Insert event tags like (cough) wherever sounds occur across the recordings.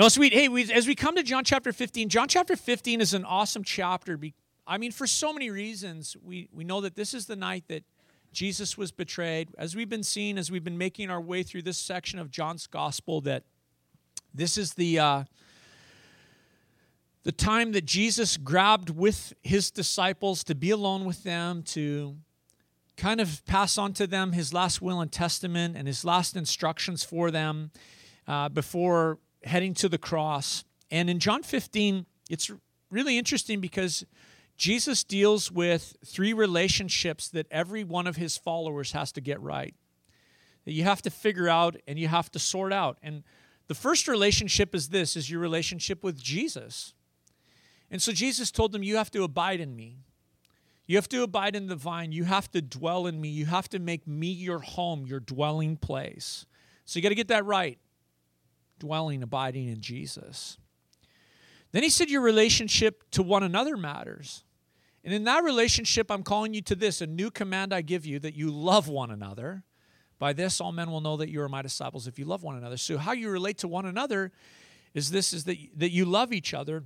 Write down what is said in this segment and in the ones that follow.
No, sweet. Hey, we, as we come to John chapter 15, John chapter 15 is an awesome chapter. I mean, for so many reasons. We, we know that this is the night that Jesus was betrayed. As we've been seeing, as we've been making our way through this section of John's gospel, that this is the, uh, the time that Jesus grabbed with his disciples to be alone with them, to kind of pass on to them his last will and testament and his last instructions for them uh, before heading to the cross. And in John 15, it's really interesting because Jesus deals with three relationships that every one of his followers has to get right. That you have to figure out and you have to sort out. And the first relationship is this is your relationship with Jesus. And so Jesus told them, You have to abide in me. You have to abide in the vine. You have to dwell in me. You have to make me your home, your dwelling place. So you got to get that right. Dwelling, abiding in Jesus. Then he said, Your relationship to one another matters. And in that relationship, I'm calling you to this a new command I give you that you love one another. By this, all men will know that you are my disciples if you love one another. So, how you relate to one another is this is that, that you love each other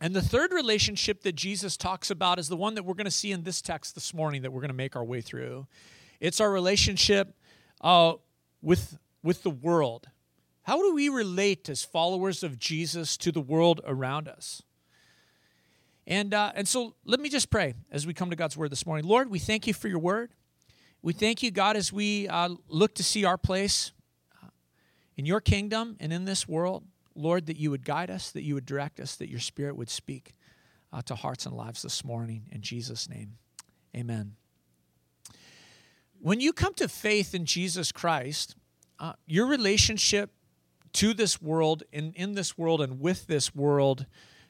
and the third relationship that Jesus talks about is the one that we're going to see in this text this morning that we're going to make our way through. It's our relationship uh, with, with the world. How do we relate as followers of Jesus to the world around us? And, uh, and so let me just pray as we come to God's word this morning. Lord, we thank you for your word. We thank you, God, as we uh, look to see our place uh, in your kingdom and in this world. Lord, that you would guide us, that you would direct us, that your spirit would speak uh, to hearts and lives this morning. In Jesus' name, amen. When you come to faith in Jesus Christ, uh, your relationship to this world and in this world and with this world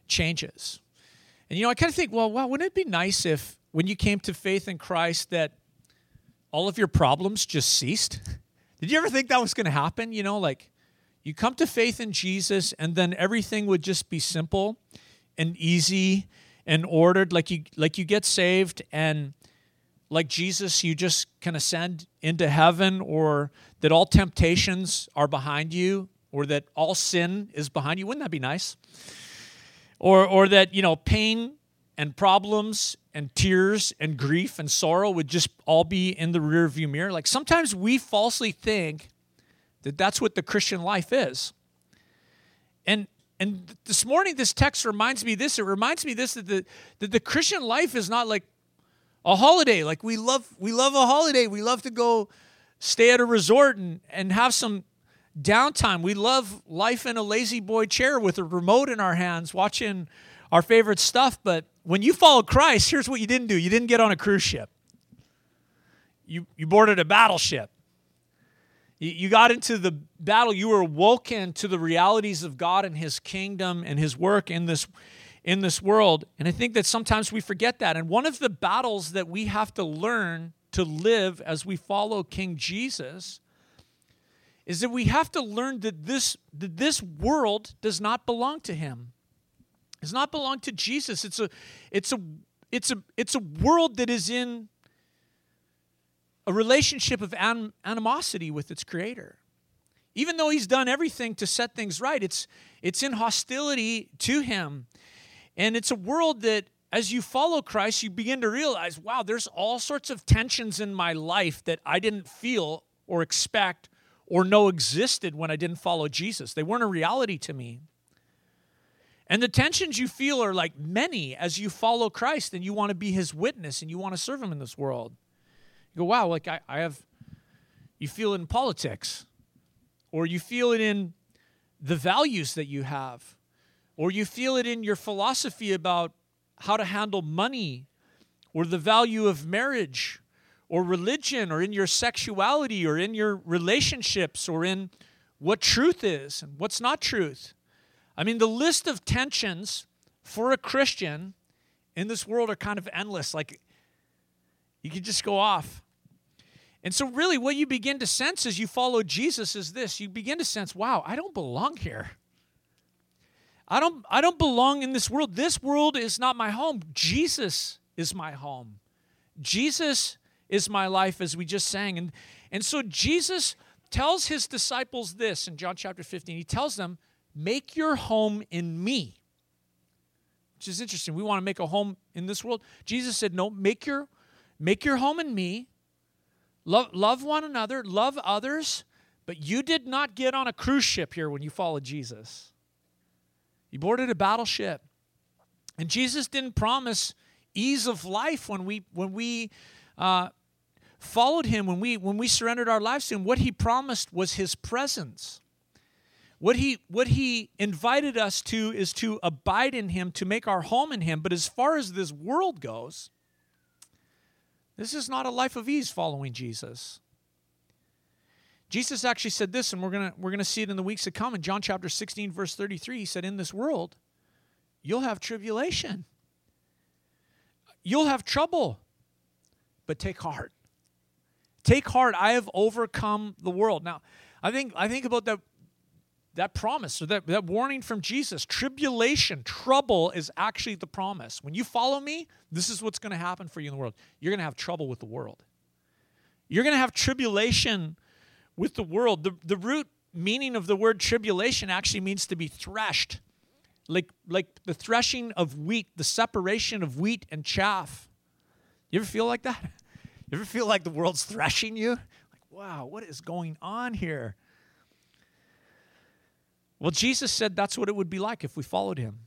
changes. And you know, I kind of think, well, wow, wouldn't it be nice if when you came to faith in Christ that all of your problems just ceased? (laughs) Did you ever think that was going to happen? You know, like you come to faith in Jesus, and then everything would just be simple and easy and ordered. Like you, like you get saved, and like Jesus, you just can ascend into heaven, or that all temptations are behind you, or that all sin is behind you. Wouldn't that be nice? Or, or that you know, pain and problems and tears and grief and sorrow would just all be in the rearview mirror. Like sometimes we falsely think that that's what the Christian life is. And and this morning this text reminds me this it reminds me this that the that the Christian life is not like a holiday like we love we love a holiday we love to go stay at a resort and and have some downtime we love life in a La-Z-Boy chair with a remote in our hands watching our favorite stuff but when you followed Christ here's what you didn't do you didn't get on a cruise ship you you boarded a battleship you got into the battle. You were woken to the realities of God and His kingdom and His work in this, in this world. And I think that sometimes we forget that. And one of the battles that we have to learn to live as we follow King Jesus is that we have to learn that this, that this world does not belong to Him. Does not belong to Jesus. It's a, it's a, it's a, it's a world that is in a relationship of an- animosity with its creator. Even though he's done everything to set things right, it's, it's in hostility to him. And it's a world that, as you follow Christ, you begin to realize wow, there's all sorts of tensions in my life that I didn't feel or expect or know existed when I didn't follow Jesus. They weren't a reality to me. And the tensions you feel are like many as you follow Christ and you want to be his witness and you want to serve him in this world. You go, wow, like I, I have, you feel it in politics, or you feel it in the values that you have, or you feel it in your philosophy about how to handle money, or the value of marriage, or religion, or in your sexuality, or in your relationships, or in what truth is and what's not truth. I mean, the list of tensions for a Christian in this world are kind of endless. Like, you could just go off. And so, really, what you begin to sense as you follow Jesus is this you begin to sense, wow, I don't belong here. I don't, I don't belong in this world. This world is not my home. Jesus is my home. Jesus is my life, as we just sang. And, and so, Jesus tells his disciples this in John chapter 15. He tells them, Make your home in me. Which is interesting. We want to make a home in this world. Jesus said, No, make your make your home in me. Love, love one another, love others, but you did not get on a cruise ship here when you followed Jesus. You boarded a battleship. And Jesus didn't promise ease of life when we when we uh, followed him, when we when we surrendered our lives to him. What he promised was his presence. What he what he invited us to is to abide in him, to make our home in him. But as far as this world goes, this is not a life of ease following Jesus. Jesus actually said this, and we're gonna we're gonna see it in the weeks to come. In John chapter 16, verse 33, he said, In this world, you'll have tribulation. You'll have trouble, but take heart. Take heart, I have overcome the world. Now, I think I think about that that promise or that, that warning from Jesus. Tribulation, trouble is actually the promise. When you follow me, this is what's going to happen for you in the world. You're going to have trouble with the world. You're going to have tribulation with the world. The, the root meaning of the word tribulation actually means to be threshed, like, like the threshing of wheat, the separation of wheat and chaff. You ever feel like that? (laughs) You ever feel like the world's threshing you? Like, wow, what is going on here? Well, Jesus said that's what it would be like if we followed him.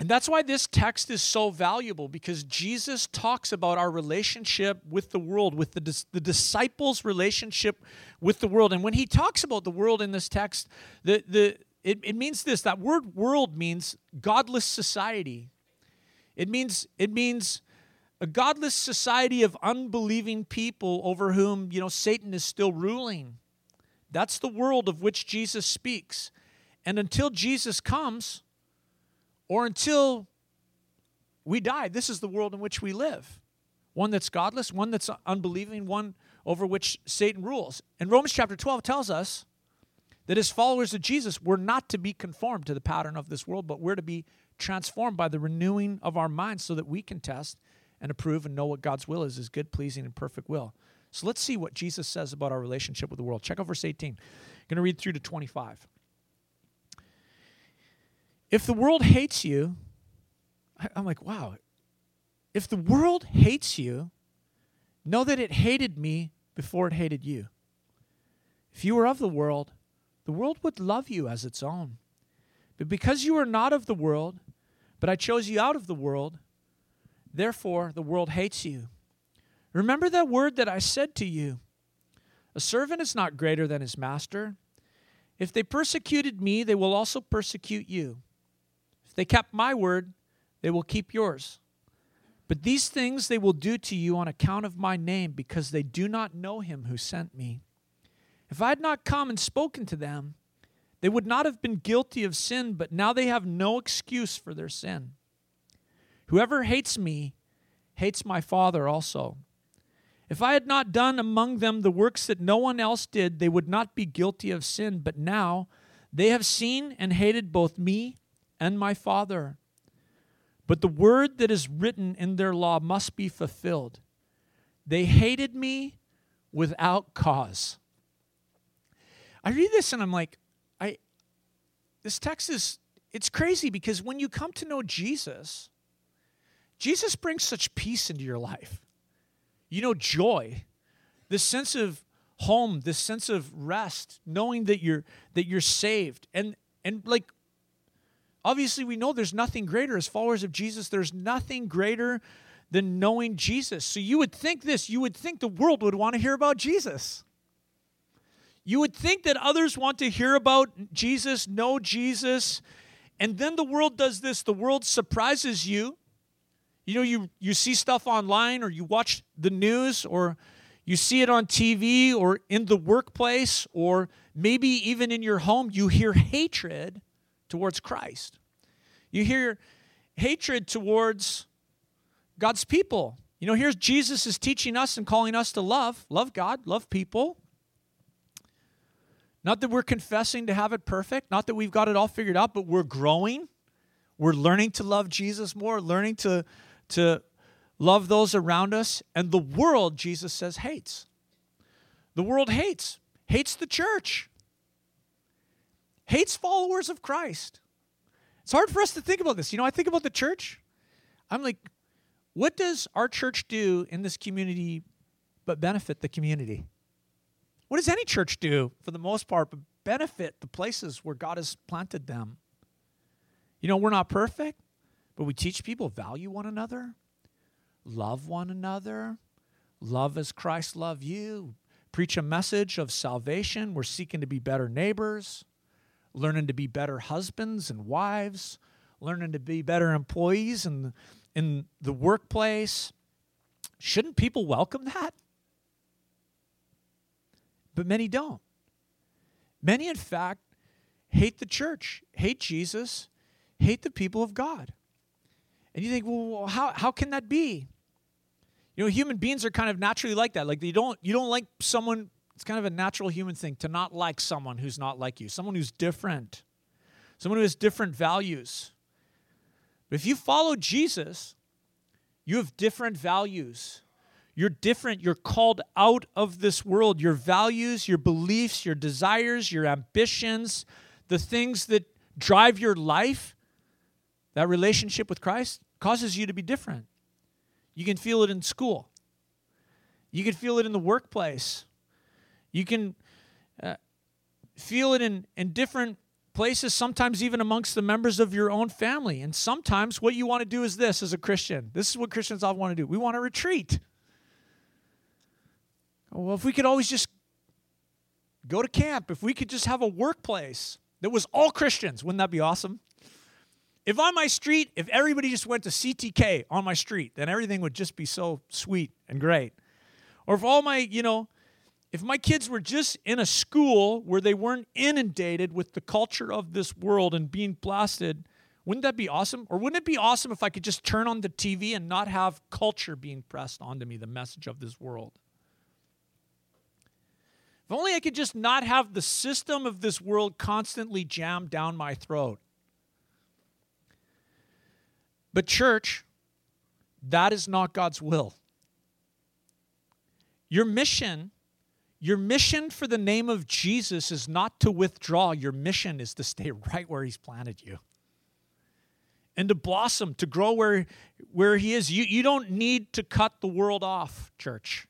And that's why this text is so valuable because Jesus talks about our relationship with the world, with the, the disciples' relationship with the world. And when he talks about the world in this text, the, the, it, it means this that word world means godless society. It means, it means a godless society of unbelieving people over whom, you know, Satan is still ruling. That's the world of which Jesus speaks. And until Jesus comes, or until we die, this is the world in which we live. One that's godless, one that's unbelieving, one over which Satan rules. And Romans chapter 12 tells us that as followers of Jesus, we're not to be conformed to the pattern of this world, but we're to be transformed by the renewing of our minds so that we can test and approve and know what God's will is, his good, pleasing, and perfect will. So let's see what Jesus says about our relationship with the world. Check out verse 18. I'm going to read through to 25. If the world hates you, I'm like, wow. If the world hates you, know that it hated me before it hated you. If you were of the world, the world would love you as its own. But because you are not of the world, but I chose you out of the world, therefore the world hates you. Remember that word that I said to you A servant is not greater than his master. If they persecuted me, they will also persecute you If they kept my word, they will keep yours. But these things they will do to you on account of my name, because they do not know him who sent me. If I had not come and spoken to them, they would not have been guilty of sin, but now they have no excuse for their sin. Whoever hates me hates my Father also. If I had not done among them the works that no one else did, they would not be guilty of sin, but now they have seen and hated both me and my Father. But the word that is written in their law must be fulfilled. They hated me without cause. I read this and I'm like, I this text is it's crazy because when you come to know Jesus, Jesus brings such peace into your life. You know, joy, this sense of home, this sense of rest, knowing that you're that you're saved. And and like Obviously, we know there's nothing greater as followers of Jesus, there's nothing greater than knowing Jesus. So you would think this, you would think the world would want to hear about Jesus. You would think that others want to hear about Jesus, know Jesus, and then the world does this. The world surprises you. You know, you, you see stuff online or you watch the news or you see it on TV or in the workplace or maybe even in your home, you hear hatred towards Christ. You hear hatred towards God's people. You know, here's Jesus is teaching us and calling us to love, love God, love people. Not that we're confessing to have it perfect, not that we've got it all figured out, but we're growing. We're learning to love Jesus more, learning to, to love those around us. And the world, Jesus says, hates. The world hates, hates the church hates followers of Christ. It's hard for us to think about this. You know, I think about the church. I'm like, what does our church do in this community but benefit the community? What does any church do for the most part but benefit the places where God has planted them? You know, we're not perfect, but we teach people value one another, love one another, love as Christ loved you, preach a message of salvation. We're seeking to be better neighbors, learning to be better husbands and wives, learning to be better employees in, in the workplace. Shouldn't people welcome that? But many don't. Many, in fact, hate the church, hate Jesus, hate the people of God. And you think, well, how, how can that be? You know, human beings are kind of naturally like that. Like you don't you don't like someone, it's kind of a natural human thing to not like someone who's not like you, someone who's different, someone who has different values. But if you follow Jesus, you have different values. You're different. You're called out of this world. Your values, your beliefs, your desires, your ambitions, the things that drive your life, that relationship with Christ causes you to be different. You can feel it in school, you can feel it in the workplace, you can uh, feel it in, in different places, sometimes even amongst the members of your own family. And sometimes what you want to do is this as a Christian. This is what Christians often want to do. We want to retreat. Well, if we could always just go to camp, if we could just have a workplace that was all Christians, wouldn't that be awesome? If on my street, if everybody just went to CTK on my street, then everything would just be so sweet and great. Or if all my, you know, if my kids were just in a school where they weren't inundated with the culture of this world and being blasted, wouldn't that be awesome? Or wouldn't it be awesome if I could just turn on the TV and not have culture being pressed onto me, the message of this world? If only I could just not have the system of this world constantly jammed down my throat. But, church, that is not God's will. Your mission, your mission for the name of Jesus is not to withdraw. Your mission is to stay right where He's planted you and to blossom, to grow where, where He is. You, you don't need to cut the world off, church.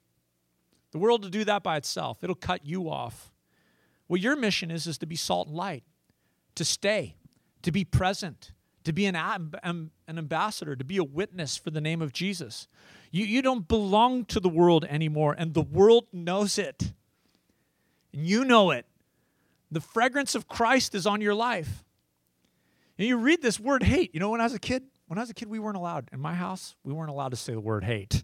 The world will do that by itself. It'll cut you off. What your mission is is to be salt and light, to stay, to be present, to be an, an ambassador, to be a witness for the name of Jesus. You, you don't belong to the world anymore, and the world knows it. And you know it. The fragrance of Christ is on your life. And you read this word hate. You know, when I was a kid, when I was a kid, we weren't allowed, in my house, we weren't allowed to say the word hate.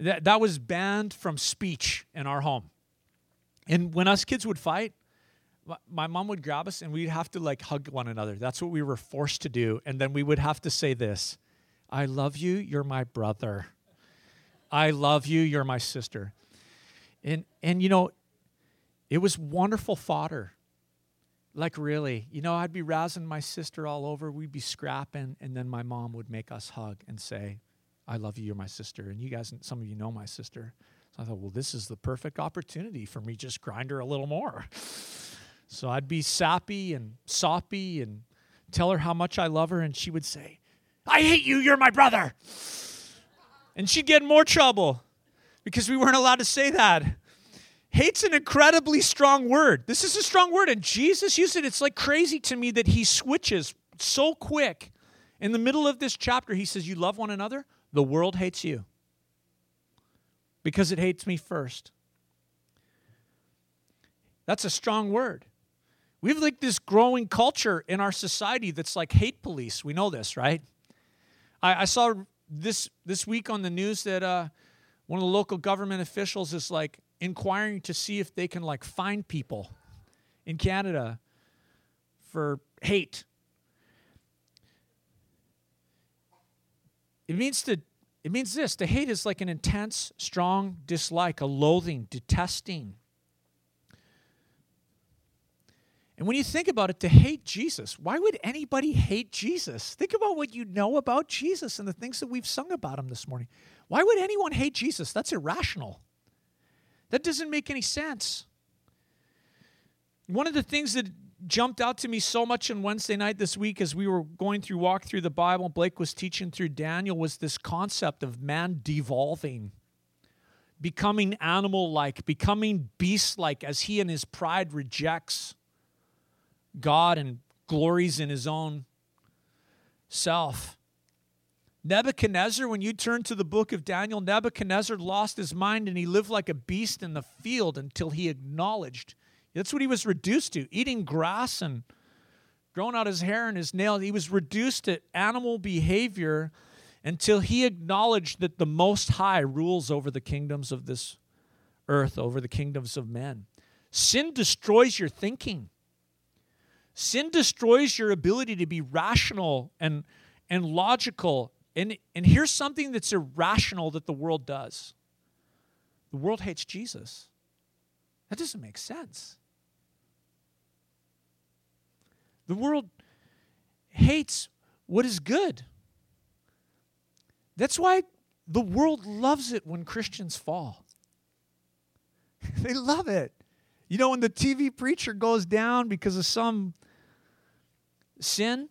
That, that was banned from speech in our home. And when us kids would fight, my mom would grab us and we'd have to like hug one another. That's what we were forced to do. And then we would have to say this I love you, you're my brother. I love you, you're my sister. And and you know, it was wonderful fodder. Like really, you know, I'd be rousing my sister all over, we'd be scrapping, and then my mom would make us hug and say, I love you, you're my sister. And you guys, some of you know my sister. So I thought, well, this is the perfect opportunity for me just grind her a little more. (laughs) So I'd be sappy and soppy and tell her how much I love her, and she would say, I hate you, you're my brother. And she'd get more trouble because we weren't allowed to say that. Hate's an incredibly strong word. This is a strong word, and Jesus used it. It's like crazy to me that he switches so quick. In the middle of this chapter, he says, You love one another? The world hates you because it hates me first. That's a strong word. We have like this growing culture in our society that's like hate police. We know this, right? I, I saw this this week on the news that uh, one of the local government officials is like inquiring to see if they can like find people in Canada for hate It means to it means this to hate is like an intense, strong dislike, a loathing, detesting. And when you think about it, to hate Jesus, why would anybody hate Jesus? Think about what you know about Jesus and the things that we've sung about him this morning. Why would anyone hate Jesus? That's irrational. That doesn't make any sense. One of the things that jumped out to me so much on Wednesday night this week as we were going through walk through the Bible. Blake was teaching through Daniel was this concept of man devolving, becoming animal like, becoming beast like as he in his pride rejects God and glories in his own self. Nebuchadnezzar, when you turn to the book of Daniel, Nebuchadnezzar lost his mind and he lived like a beast in the field until he acknowledged. That's what he was reduced to eating grass and growing out his hair and his nails. He was reduced to animal behavior until he acknowledged that the Most High rules over the kingdoms of this earth, over the kingdoms of men. Sin destroys your thinking. Sin destroys your ability to be rational and, and logical and, and here's something that's irrational that the world does the world hates Jesus. That doesn't make sense. The world hates what is good. That's why the world loves it when Christians fall. (laughs) they love it. You know, when the TV preacher goes down because of some sin,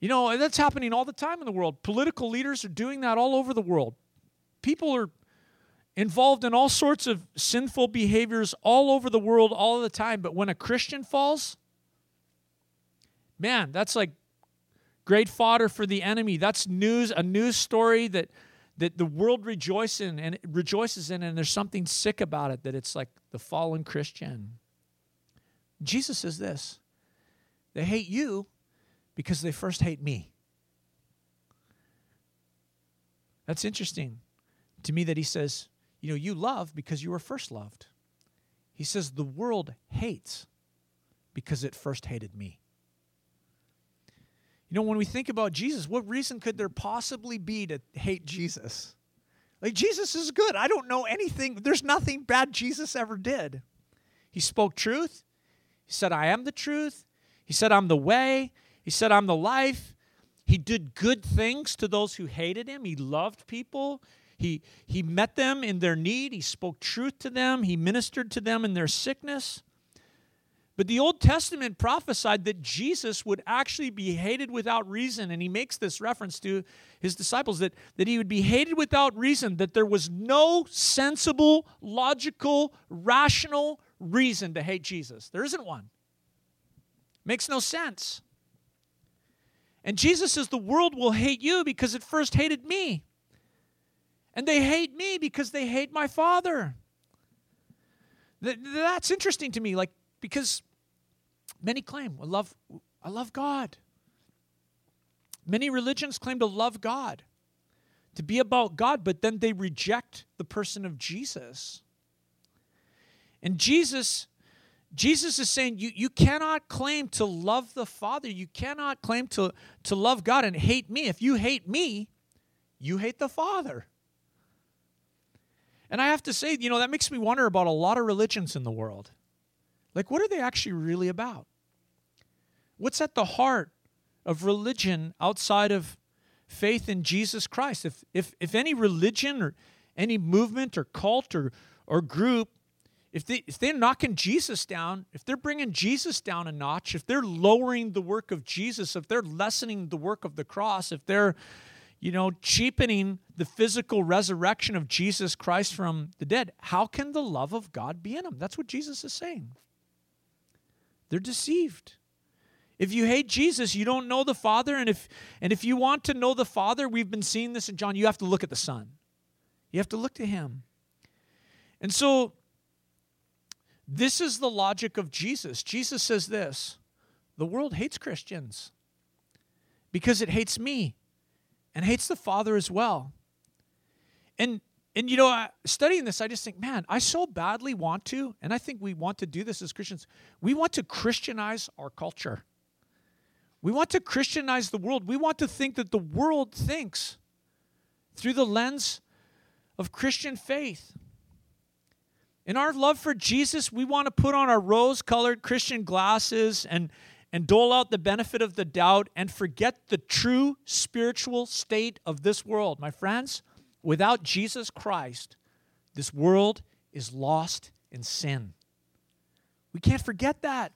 you know, that's happening all the time in the world. Political leaders are doing that all over the world. People are involved in all sorts of sinful behaviors all over the world all the time. But when a Christian falls, man, that's like great fodder for the enemy. That's news, a news story that that the world rejoices in and rejoices in, and there's something sick about it that it's like the fallen Christian. Jesus says this: they hate you because they first hate me. That's interesting to me that he says, you know, you love because you were first loved. He says, the world hates because it first hated me. You know, when we think about Jesus, what reason could there possibly be to hate Jesus? Like, Jesus is good. I don't know anything. There's nothing bad Jesus ever did. He spoke truth. He said, I am the truth. He said, I'm the way. He said, I'm the life. He did good things to those who hated him. He loved people. He, he met them in their need. He spoke truth to them. He ministered to them in their sickness. But the Old Testament prophesied that Jesus would actually be hated without reason. And he makes this reference to his disciples that, that he would be hated without reason, that there was no sensible, logical, rational reason to hate Jesus. There isn't one. Makes no sense. And Jesus says, The world will hate you because it first hated me. And they hate me because they hate my Father. That's interesting to me, like, because many claim, I love, I love God. Many religions claim to love God, to be about God, but then they reject the person of Jesus. And Jesus Jesus is saying you, you cannot claim to love the Father. You cannot claim to, to love God and hate me. If you hate me, you hate the Father. And I have to say, you know, that makes me wonder about a lot of religions in the world. Like, what are they actually really about? What's at the heart of religion outside of faith in Jesus Christ? If, if, if any religion or any movement or cult or, or group if, they, if they're knocking Jesus down, if they're bringing Jesus down a notch, if they're lowering the work of Jesus, if they're lessening the work of the cross, if they're, you know, cheapening the physical resurrection of Jesus Christ from the dead, how can the love of God be in them? That's what Jesus is saying. They're deceived. If you hate Jesus, you don't know the Father, and if and if you want to know the Father, we've been seeing this in John, you have to look at the Son. You have to look to him. And so this is the logic of Jesus. Jesus says this the world hates Christians because it hates me and hates the Father as well. And and you know, studying this, I just think, man, I so badly want to, and I think we want to do this as Christians. We want to Christianize our culture. We want to Christianize the world. We want to think that the world thinks through the lens of Christian faith. In our love for Jesus, we want to put on our rose colored Christian glasses and, and dole out the benefit of the doubt and forget the true spiritual state of this world. My friends, without Jesus Christ, this world is lost in sin. We can't forget that.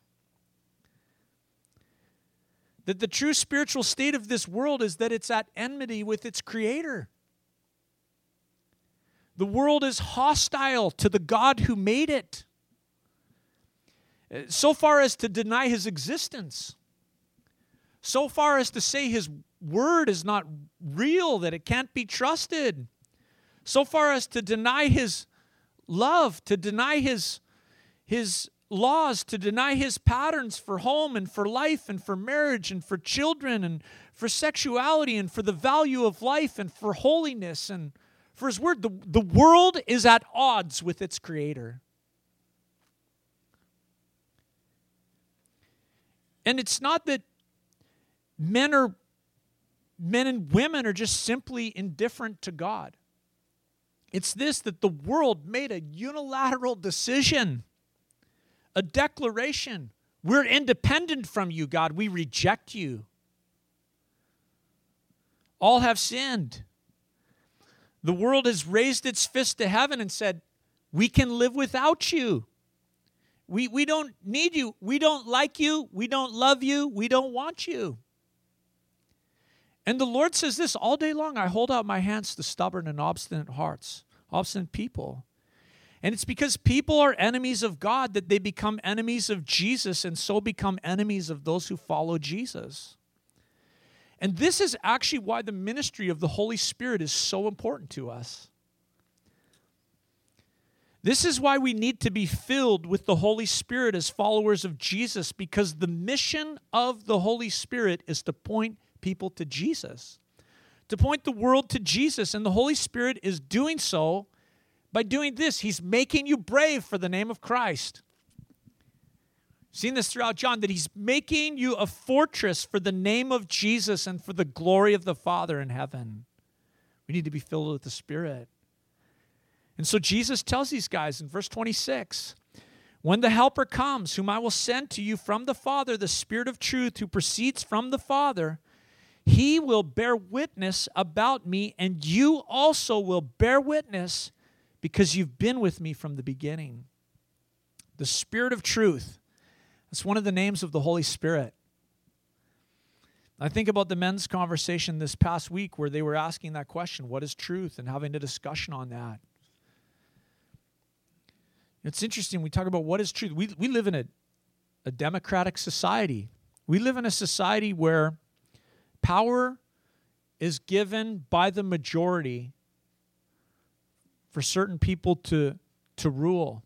that the true spiritual state of this world is that it's at enmity with its creator. The world is hostile to the God who made it, so far as to deny his existence, so far as to say his word is not real, that it can't be trusted, so far as to deny his love, to deny his, his laws, to deny his patterns for home and for life and for marriage and for children and for sexuality and for the value of life and for holiness and for his word. The, the world is at odds with its creator. And it's not that men are men and women are just simply indifferent to God. It's this that the world made a unilateral decision, a declaration. We're independent from you, God. We reject you. All have sinned. The world has raised its fist to heaven and said, We can live without you. We, we don't need you. We don't like you. We don't love you. We don't want you. And the Lord says this all day long I hold out my hands to stubborn and obstinate hearts, obstinate people. And it's because people are enemies of God that they become enemies of Jesus and so become enemies of those who follow Jesus. And this is actually why the ministry of the Holy Spirit is so important to us. This is why we need to be filled with the Holy Spirit as followers of Jesus, because the mission of the Holy Spirit is to point people to Jesus, to point the world to Jesus. And the Holy Spirit is doing so by doing this. He's making you brave for the name of Christ. Seen this throughout John that he's making you a fortress for the name of Jesus and for the glory of the Father in heaven. We need to be filled with the Spirit. And so Jesus tells these guys in verse 26 when the Helper comes, whom I will send to you from the Father, the Spirit of truth who proceeds from the Father, he will bear witness about me, and you also will bear witness because you've been with me from the beginning. The Spirit of truth. That's one of the names of the Holy Spirit. I think about the men's conversation this past week where they were asking that question what is truth? and having a discussion on that. It's interesting. We talk about what is truth. We, we live in a, a democratic society. We live in a society where Power is given by the majority for certain people to, to rule.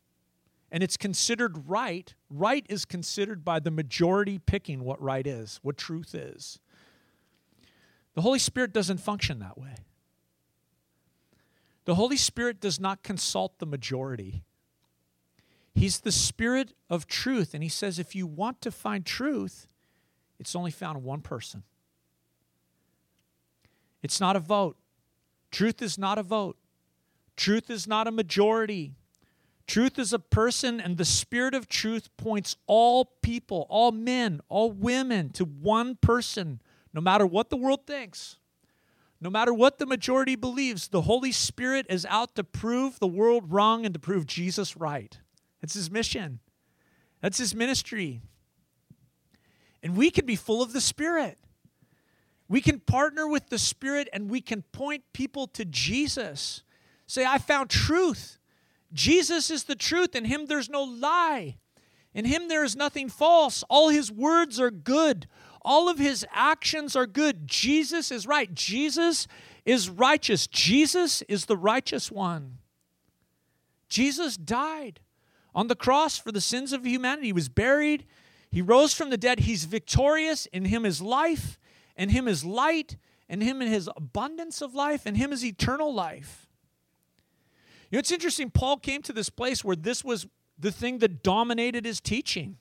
And it's considered right. Right is considered by the majority picking what right is, what truth is. The Holy Spirit doesn't function that way. The Holy Spirit does not consult the majority. He's the Spirit of truth. And He says if you want to find truth, it's only found in one person it's not a vote. Truth is not a vote. Truth is not a majority. Truth is a person, and the Spirit of truth points all people, all men, all women to one person, no matter what the world thinks. No matter what the majority believes, the Holy Spirit is out to prove the world wrong and to prove Jesus right. That's his mission, that's his ministry. And we can be full of the Spirit. We can partner with the Spirit and we can point people to Jesus. Say, I found truth. Jesus is the truth. In him there's no lie. In him there is nothing false. All his words are good. All of his actions are good. Jesus is right. Jesus is righteous. Jesus is the righteous one. Jesus died on the cross for the sins of humanity. He was buried. He rose from the dead. He's victorious. In him is life and Him is light, and Him in His abundance of life, and Him is eternal life. You know, it's interesting. Paul came to this place where this was the thing that dominated his teaching.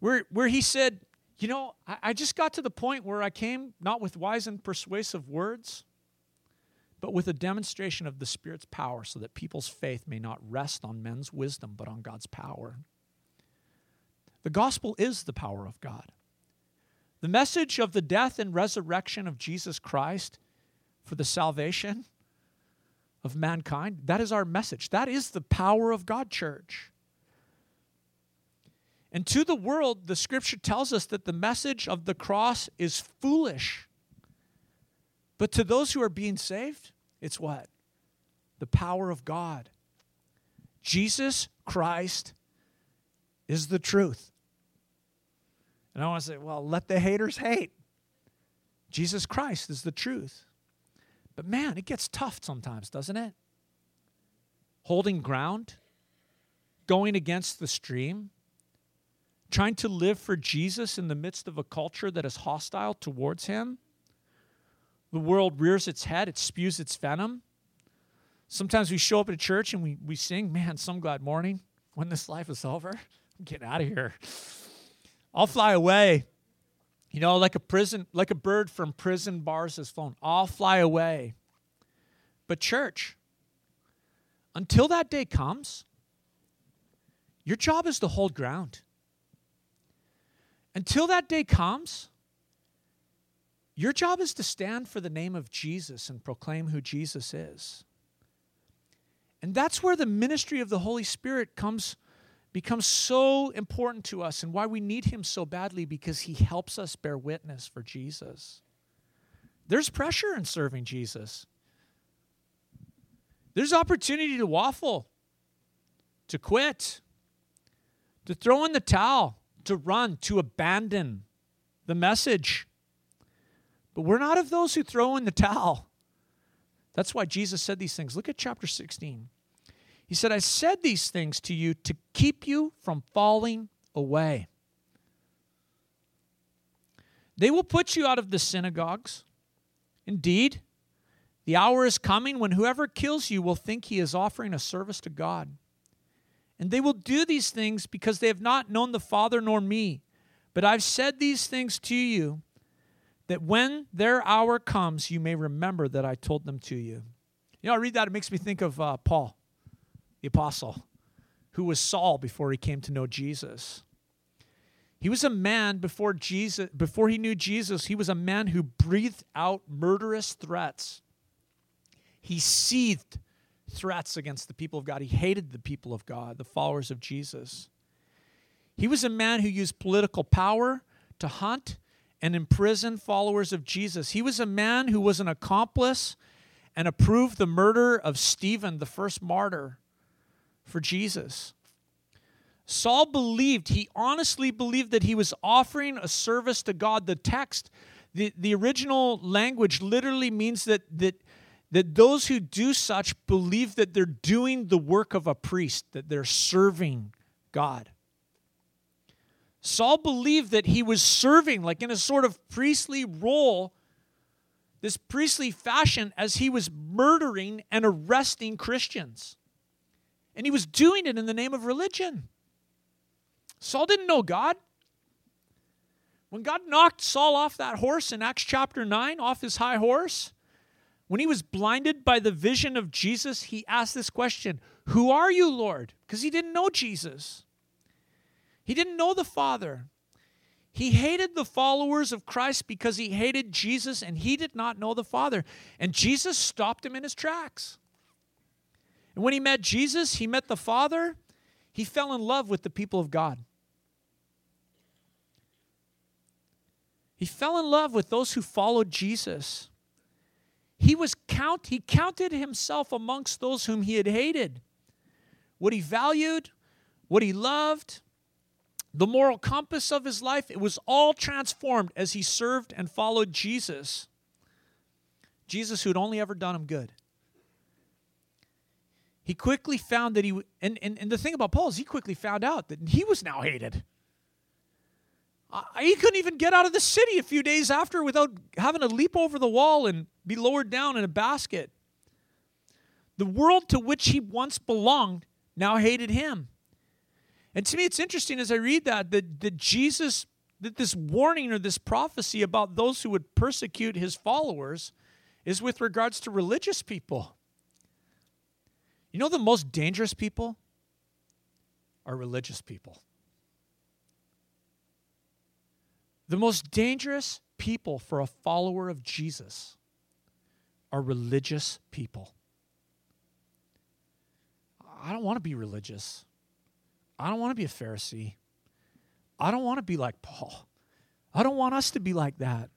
Where, where he said, You know, I, I just got to the point where I came not with wise and persuasive words, but with a demonstration of the Spirit's power, so that people's faith may not rest on men's wisdom, but on God's power. The gospel is the power of God. The message of the death and resurrection of Jesus Christ for the salvation of mankind, that is our message. That is the power of God, church. And to the world, the scripture tells us that the message of the cross is foolish. But to those who are being saved, it's what? The power of God. Jesus Christ is the truth. And I want to say, well, let the haters hate. Jesus Christ is the truth. But man, it gets tough sometimes, doesn't it? Holding ground, going against the stream, trying to live for Jesus in the midst of a culture that is hostile towards him. The world rears its head, it spews its venom. Sometimes we show up at a church and we, we sing, Man, some glad morning when this life is over. (laughs) Get out of here. I'll fly away. You know, like a prison, like a bird from prison bars has flown. I'll fly away. But church, until that day comes, your job is to hold ground. Until that day comes, your job is to stand for the name of Jesus and proclaim who Jesus is. And that's where the ministry of the Holy Spirit comes becomes so important to us and why we need him so badly because he helps us bear witness for Jesus. There's pressure in serving Jesus. There's opportunity to waffle, to quit, to throw in the towel, to run, to abandon the message. But we're not of those who throw in the towel. That's why Jesus said these things. Look at chapter 16. He said, I said these things to you to keep you from falling away. They will put you out of the synagogues. Indeed, the hour is coming when whoever kills you will think he is offering a service to God. And they will do these things because they have not known the Father nor me. But I've said these things to you that when their hour comes, you may remember that I told them to you. You know, I read that, it makes me think of uh, Paul the apostle, who was Saul before he came to know Jesus. He was a man before Jesus before he knew Jesus, he was a man who breathed out murderous threats. He seethed threats against the people of God. He hated the people of God, the followers of Jesus. He was a man who used political power to hunt and imprison followers of Jesus. He was a man who was an accomplice and approved the murder of Stephen, the first martyr for Jesus. Saul believed, he honestly believed that he was offering a service to God. The text, the, the original language literally means that, that, that those who do such believe that they're doing the work of a priest, that they're serving God. Saul believed that he was serving, like in a sort of priestly role, this priestly fashion, as he was murdering and arresting Christians. And he was doing it in the name of religion. Saul didn't know God. When God knocked Saul off that horse in Acts chapter 9, off his high horse, when he was blinded by the vision of Jesus, he asked this question Who are you, Lord? Because he didn't know Jesus. He didn't know the Father. He hated the followers of Christ because he hated Jesus and he did not know the Father. And Jesus stopped him in his tracks. And when he met Jesus, he met the Father, he fell in love with the people of God. He fell in love with those who followed Jesus. He was count he counted himself amongst those whom he had hated. What he valued, what he loved, the moral compass of his life, it was all transformed as he served and followed Jesus. Jesus who had only ever done him good he quickly found that he and, and, and the thing about paul is he quickly found out that he was now hated. He couldn't even get out of the city a few days after without having to leap over the wall and be lowered down in a basket. The world to which he once belonged now hated him. And to me it's interesting as i read that that, that jesus that this warning or this prophecy about those who would persecute his followers is with regards to religious people you know, the most dangerous people are religious people. The most dangerous people for a follower of Jesus are religious people. I don't want to be religious. I don't want to be a Pharisee. I don't want to be like Paul. I don't want us to be like that.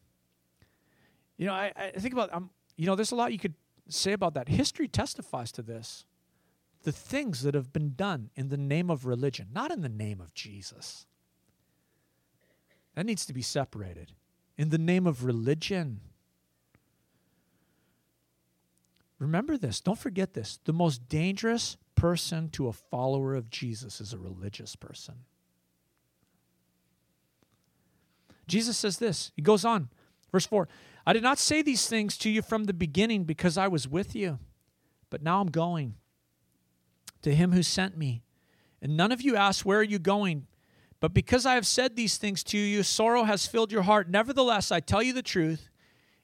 You know, I, I think about, um, you know, there's a lot you could say about that. History testifies to this. The things that have been done in the name of religion, not in the name of Jesus. That needs to be separated. In the name of religion. Remember this. Don't forget this. The most dangerous person to a follower of Jesus is a religious person. Jesus says this. He goes on, verse 4 I did not say these things to you from the beginning because I was with you, but now I'm going to him who sent me. And none of you ask, Where are you going? But because I have said these things to you, sorrow has filled your heart. Nevertheless, I tell you the truth.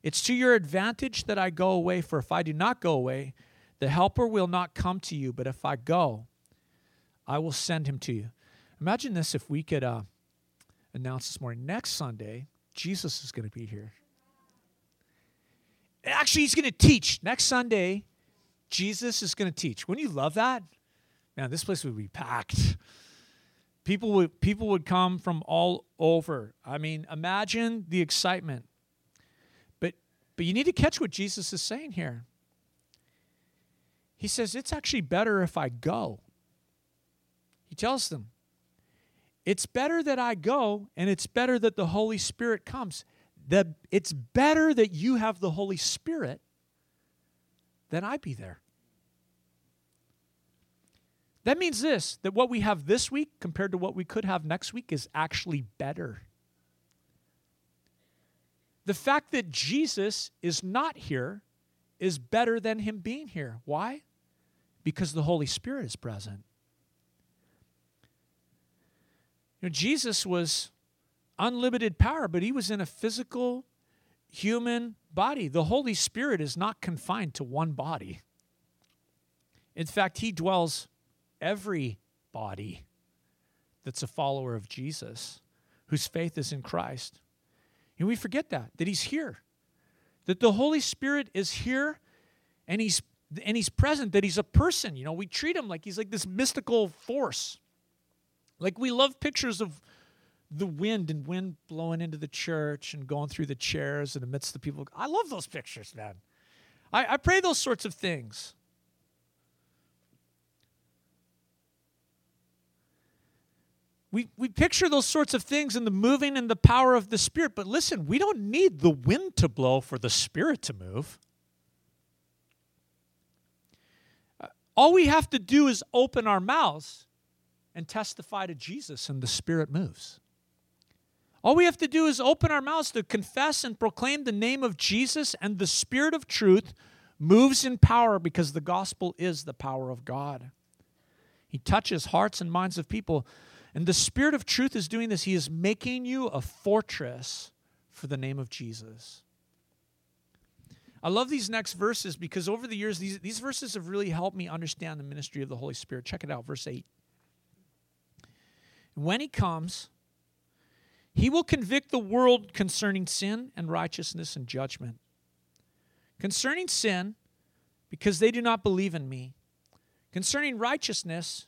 It's to your advantage that I go away, for if I do not go away, the Helper will not come to you. But if I go, I will send him to you. Imagine this if we could uh, announce this morning. Next Sunday, Jesus is going to be here. Actually, he's going to teach. Next Sunday, Jesus is going to teach. Wouldn't you love that? Man, this place would be packed. People would people would come from all over. I mean, imagine the excitement. But but you need to catch what Jesus is saying here. He says it's actually better if I go. He tells them, it's better that I go, and it's better that the Holy Spirit comes. The, it's better that you have the Holy Spirit than I be there. That means this that what we have this week compared to what we could have next week is actually better. The fact that Jesus is not here is better than him being here. Why? Because the Holy Spirit is present. You know, Jesus was unlimited power, but he was in a physical human body. The Holy Spirit is not confined to one body. In fact, he dwells every body that's a follower of Jesus, whose faith is in Christ. And we forget that, that He's here, that the Holy Spirit is here and He's and he's present that he's a person. You know we treat him like he's like this mystical force. Like we love pictures of the wind and wind blowing into the church and going through the chairs and amidst the people. I love those pictures man. I, I pray those sorts of things We, we picture those sorts of things in the moving and the power of the Spirit, but listen, we don't need the wind to blow for the Spirit to move. Uh, all we have to do is open our mouths and testify to Jesus, and the Spirit moves. All we have to do is open our mouths to confess and proclaim the name of Jesus, and the Spirit of truth moves in power because the gospel is the power of God. He touches hearts and minds of people. And the Spirit of truth is doing this. He is making you a fortress for the name of Jesus. I love these next verses because over the years, these, these verses have really helped me understand the ministry of the Holy Spirit. Check it out, verse 8. When he comes, he will convict the world concerning sin and righteousness and judgment. Concerning sin, because they do not believe in me. Concerning righteousness,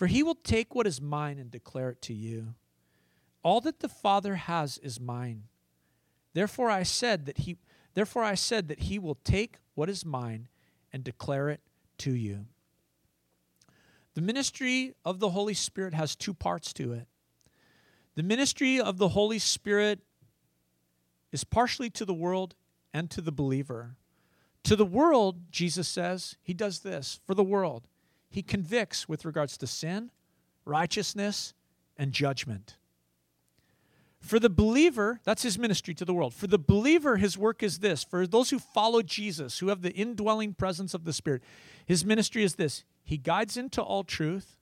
For he will take what is mine and declare it to you. All that the Father has is mine. Therefore I said that he therefore I said that he will take what is mine and declare it to you. The ministry of the Holy Spirit has two parts to it. The ministry of the Holy Spirit is partially to the world and to the believer. To the world, Jesus says, he does this for the world he convicts with regards to sin, righteousness, and judgment. For the believer, that's his ministry to the world. For the believer, his work is this. For those who follow Jesus, who have the indwelling presence of the Spirit, his ministry is this He guides into all truth,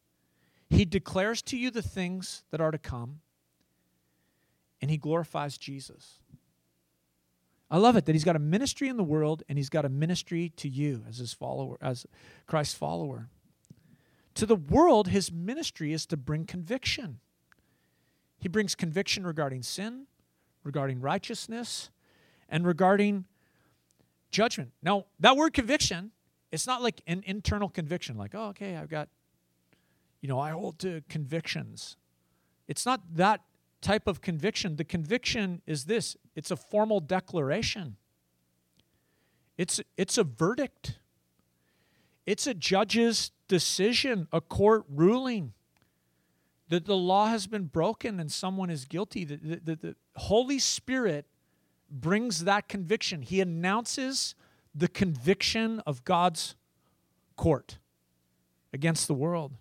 he declares to you the things that are to come, and he glorifies Jesus. I love it that he's got a ministry in the world and he's got a ministry to you as his follower, as Christ's follower. To the world, his ministry is to bring conviction. He brings conviction regarding sin, regarding righteousness, and regarding judgment. Now, that word conviction, it's not like an internal conviction, like, oh, okay, I've got, you know, I hold to convictions. It's not that type of conviction. The conviction is this it's a formal declaration, it's, it's a verdict, it's a judge's decision, a court ruling that the law has been broken and someone is guilty. The, the, the, the Holy Spirit brings that conviction. He announces the conviction of God's court against the world.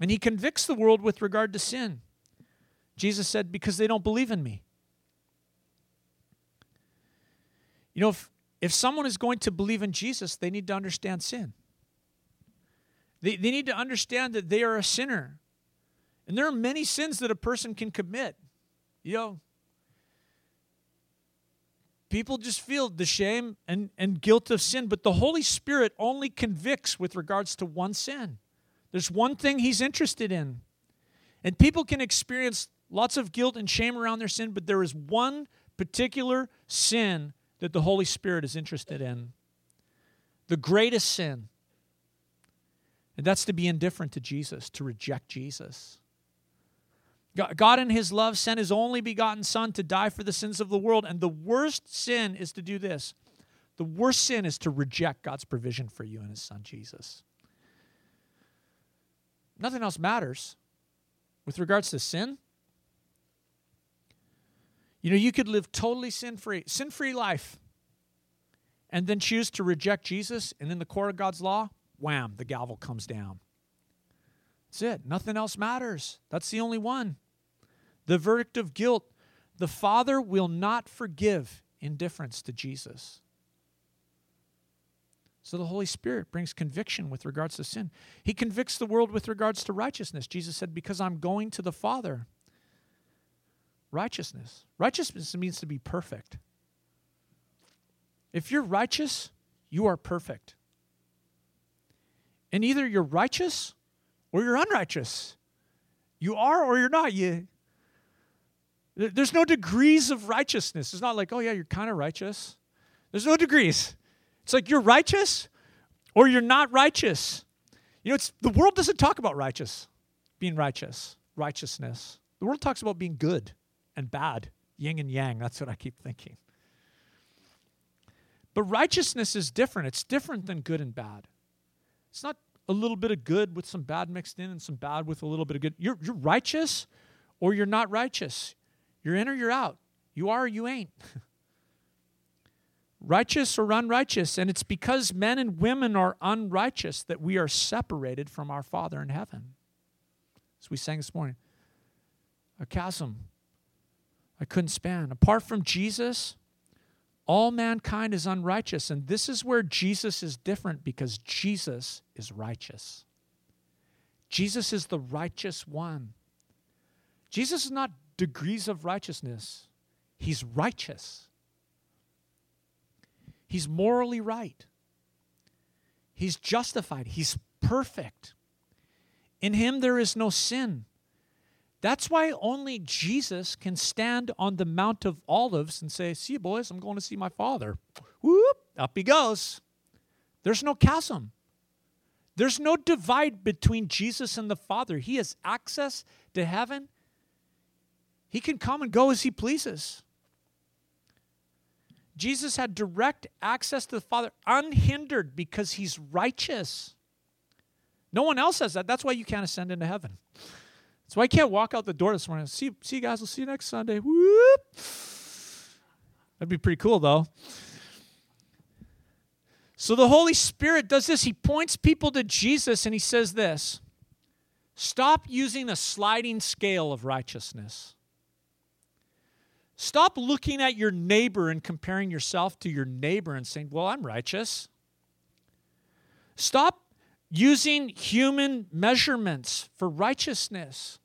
And he convicts the world with regard to sin. Jesus said, Because they don't believe in me. You know, if, if someone is going to believe in Jesus, they need to understand sin. They, they need to understand that they are a sinner. And there are many sins that a person can commit. You know, people just feel the shame and, and guilt of sin, but the Holy Spirit only convicts with regards to one sin. There's one thing He's interested in. And people can experience lots of guilt and shame around their sin, but there is one particular sin that the Holy Spirit is interested in. The greatest sin. And that's to be indifferent to Jesus, to reject Jesus. God, in His love, sent His only begotten Son to die for the sins of the world. And the worst sin is to do this the worst sin is to reject God's provision for you and His Son, Jesus. Nothing else matters. With regards to sin, you know, you could live totally sin free, sin free life, and then choose to reject Jesus, and in the court of God's law, wham, the gavel comes down. That's it. Nothing else matters. That's the only one the verdict of guilt, the Father will not forgive indifference to Jesus. So the Holy Spirit brings conviction with regards to sin. He convicts the world with regards to righteousness. Jesus said, Because I'm going to the Father. Righteousness. Righteousness means to be perfect. If you're righteous, you are perfect. And either you're righteous or you're unrighteous. You are or you're not. You, there's no degrees of righteousness. It's not like, oh, yeah, you're kind of righteous. There's no degrees. It's like you're righteous or you're not righteous. You know, it's, the world doesn't talk about righteous, being righteous, righteousness. The world talks about being good and bad, yin and yang. That's what I keep thinking. But righteousness is different. It's different than good and bad. It's not a little bit of good with some bad mixed in and some bad with a little bit of good. You're, you're righteous or you're not righteous. You're in or you're out. You are or you ain't. (laughs) righteous or unrighteous. And it's because men and women are unrighteous that we are separated from our Father in heaven. As we sang this morning, a chasm I couldn't span. Apart from Jesus, all mankind is unrighteous. And this is where Jesus is different because Jesus is righteous. Jesus is the righteous one. Jesus is not degrees of righteousness. He's righteous. He's morally right. He's justified. He's perfect. In him there is no sin. That's why only Jesus can stand on the Mount of Olives and say, See, boys, I'm going to see my Father. Whoop, up he goes. There's no chasm. There's no divide between Jesus and the Father. He has access to heaven he can come and go as he pleases. Jesus had direct access to the Father unhindered because he's righteous. No one else has that. That's why you can't ascend into heaven. That's I can't walk out the door this morning. See, see you guys. We'll see you next Sunday. Whoop. That'd be pretty cool, though. So the Holy Spirit does this. He points people to Jesus and he says this Stop using a sliding scale of righteousness. Stop looking at your neighbor and comparing yourself to your neighbor and saying, Well, I'm righteous. Stop using human measurements for righteousness.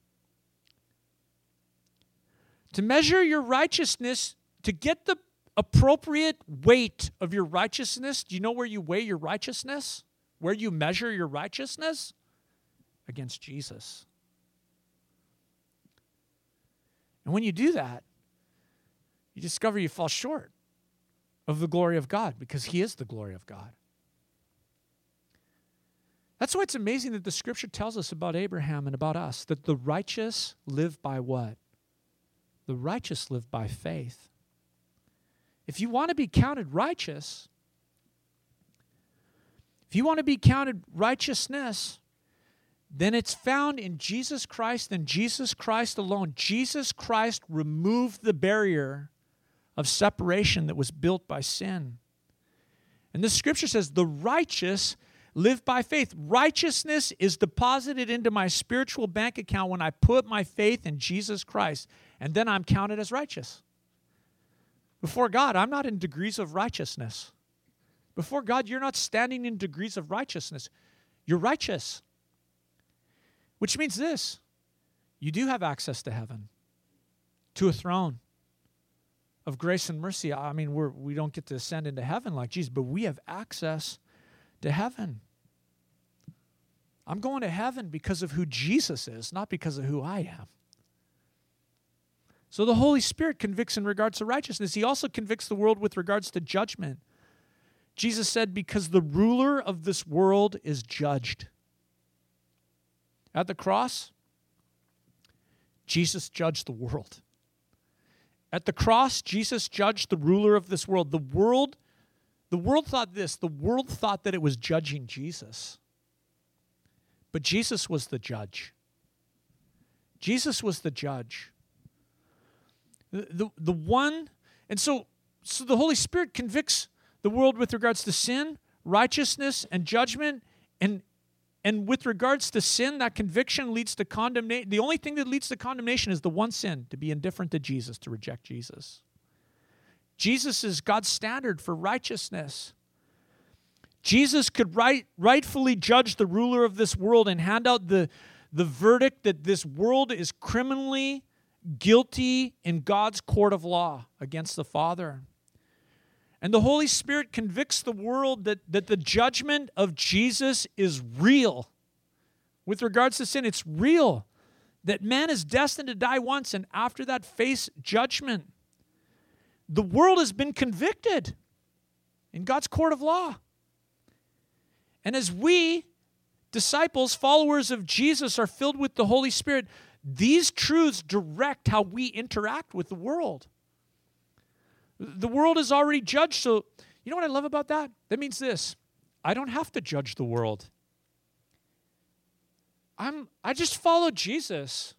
To measure your righteousness, to get the appropriate weight of your righteousness. Do you know where you weigh your righteousness? Where you measure your righteousness? Against Jesus. And when you do that, you discover you fall short of the glory of God because He is the glory of God. That's why it's amazing that the scripture tells us about Abraham and about us that the righteous live by what? The righteous live by faith. If you want to be counted righteous, if you want to be counted righteousness, then it's found in Jesus Christ and Jesus Christ alone. Jesus Christ removed the barrier of separation that was built by sin. And the scripture says, the righteous live by faith. Righteousness is deposited into my spiritual bank account when I put my faith in Jesus Christ, and then I'm counted as righteous. Before God, I'm not in degrees of righteousness. Before God, you're not standing in degrees of righteousness. You're righteous. Which means this you do have access to heaven, to a throne of grace and mercy. I mean, we're, we don't get to ascend into heaven like Jesus, but we have access to heaven. I'm going to heaven because of who Jesus is, not because of who I am. So the Holy Spirit convicts in regards to righteousness. He also convicts the world with regards to judgment. Jesus said, Because the ruler of this world is judged. At the cross, Jesus judged the world. At the cross, Jesus judged the ruler of this world. The world, the world thought this, the world thought that it was judging Jesus. But Jesus was the judge. Jesus was the judge. The, the, the one, and so, so the Holy Spirit convicts the world with regards to sin, righteousness, and judgment. And, and with regards to sin, that conviction leads to condemnation. The only thing that leads to condemnation is the one sin to be indifferent to Jesus, to reject Jesus. Jesus is God's standard for righteousness. Jesus could right, rightfully judge the ruler of this world and hand out the, the verdict that this world is criminally guilty in God's court of law against the Father. And the Holy Spirit convicts the world that, that the judgment of Jesus is real. With regards to sin, it's real. That man is destined to die once and after that face judgment. The world has been convicted in God's court of law. And as we, disciples, followers of Jesus, are filled with the Holy Spirit, these truths direct how we interact with the world. The world is already judged, so you know what I love about that? That means this I don't have to judge the world. I'm, I just follow Jesus.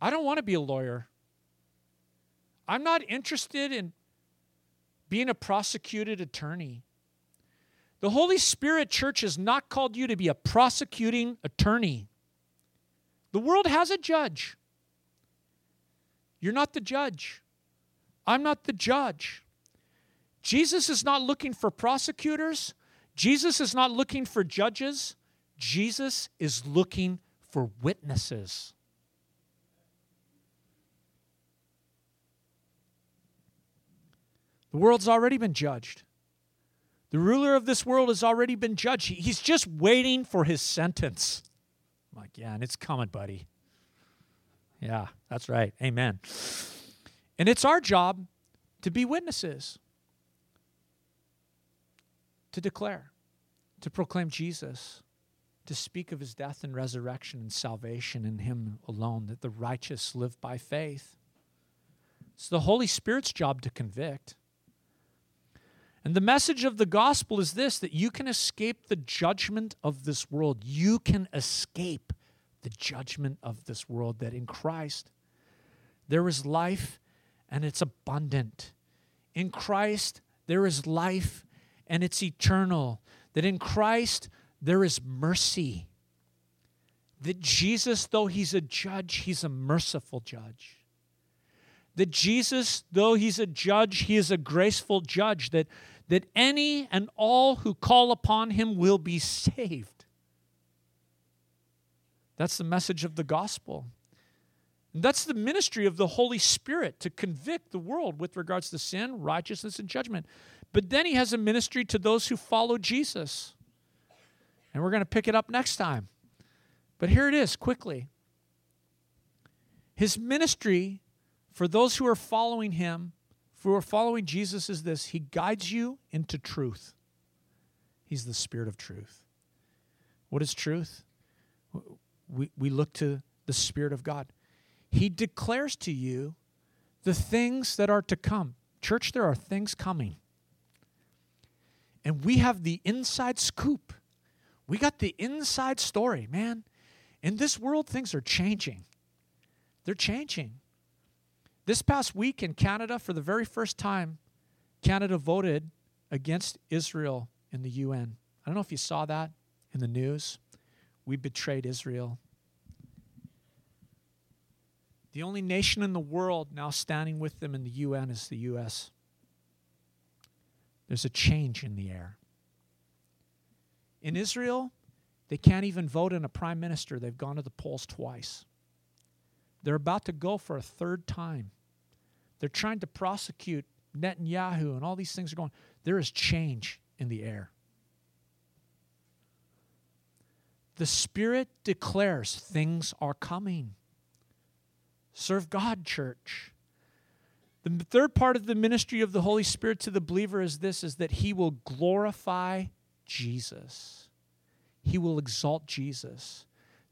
I don't want to be a lawyer. I'm not interested in being a prosecuted attorney. The Holy Spirit church has not called you to be a prosecuting attorney. The world has a judge. You're not the judge. I'm not the judge. Jesus is not looking for prosecutors. Jesus is not looking for judges. Jesus is looking for witnesses. The world's already been judged. The ruler of this world has already been judged. He's just waiting for his sentence. I'm like, yeah, and it's coming, buddy. Yeah, that's right. Amen. And it's our job to be witnesses, to declare, to proclaim Jesus, to speak of his death and resurrection and salvation in him alone, that the righteous live by faith. It's the Holy Spirit's job to convict. And the message of the gospel is this that you can escape the judgment of this world. You can escape the judgment of this world, that in Christ there is life and it's abundant. In Christ there is life and it's eternal. That in Christ there is mercy. That Jesus, though he's a judge, he's a merciful judge that Jesus, though he's a judge, he is a graceful judge, that that any and all who call upon him will be saved. That's the message of the gospel. And that's the ministry of the Holy Spirit to convict the world with regards to sin, righteousness, and judgment. But then he has a ministry to those who follow Jesus. And we're going to pick it up next time. But here it is quickly. His ministry for those who are following him, are following Jesus, is this He guides you into truth. He's the Spirit of truth. What is truth? We, we look to the Spirit of God. He declares to you the things that are to come. Church, there are things coming. And we have the inside scoop. We got the inside story, man. In this world, things are changing. They're changing. This past week in Canada, for the very first time, Canada voted against Israel in the UN. I don't know if you saw that in the news. We betrayed Israel. The only nation in the world now standing with them in the UN is the U.S. There's a change in the air. In Israel, they can't even vote in a prime minister. They've gone to the polls twice. They're about to go for a third time. They're trying to prosecute Netanyahu, and all these things are going. There is change in the air. The Spirit declares things are coming. Serve God, church. The third part of the ministry of the Holy Spirit to the believer is this is that he will glorify Jesus. He will exalt Jesus.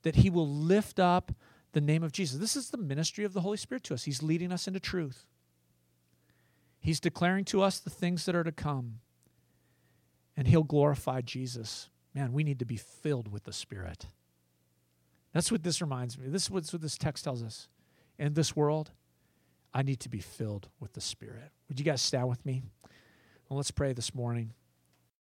That he will lift up the name of Jesus. This is the ministry of the Holy Spirit to us. He's leading us into truth. He's declaring to us the things that are to come. And he'll glorify Jesus. Man, we need to be filled with the Spirit. That's what this reminds me. This is what this text tells us in this world, I need to be filled with the Spirit. Would you guys stand with me? Well, let's pray this morning.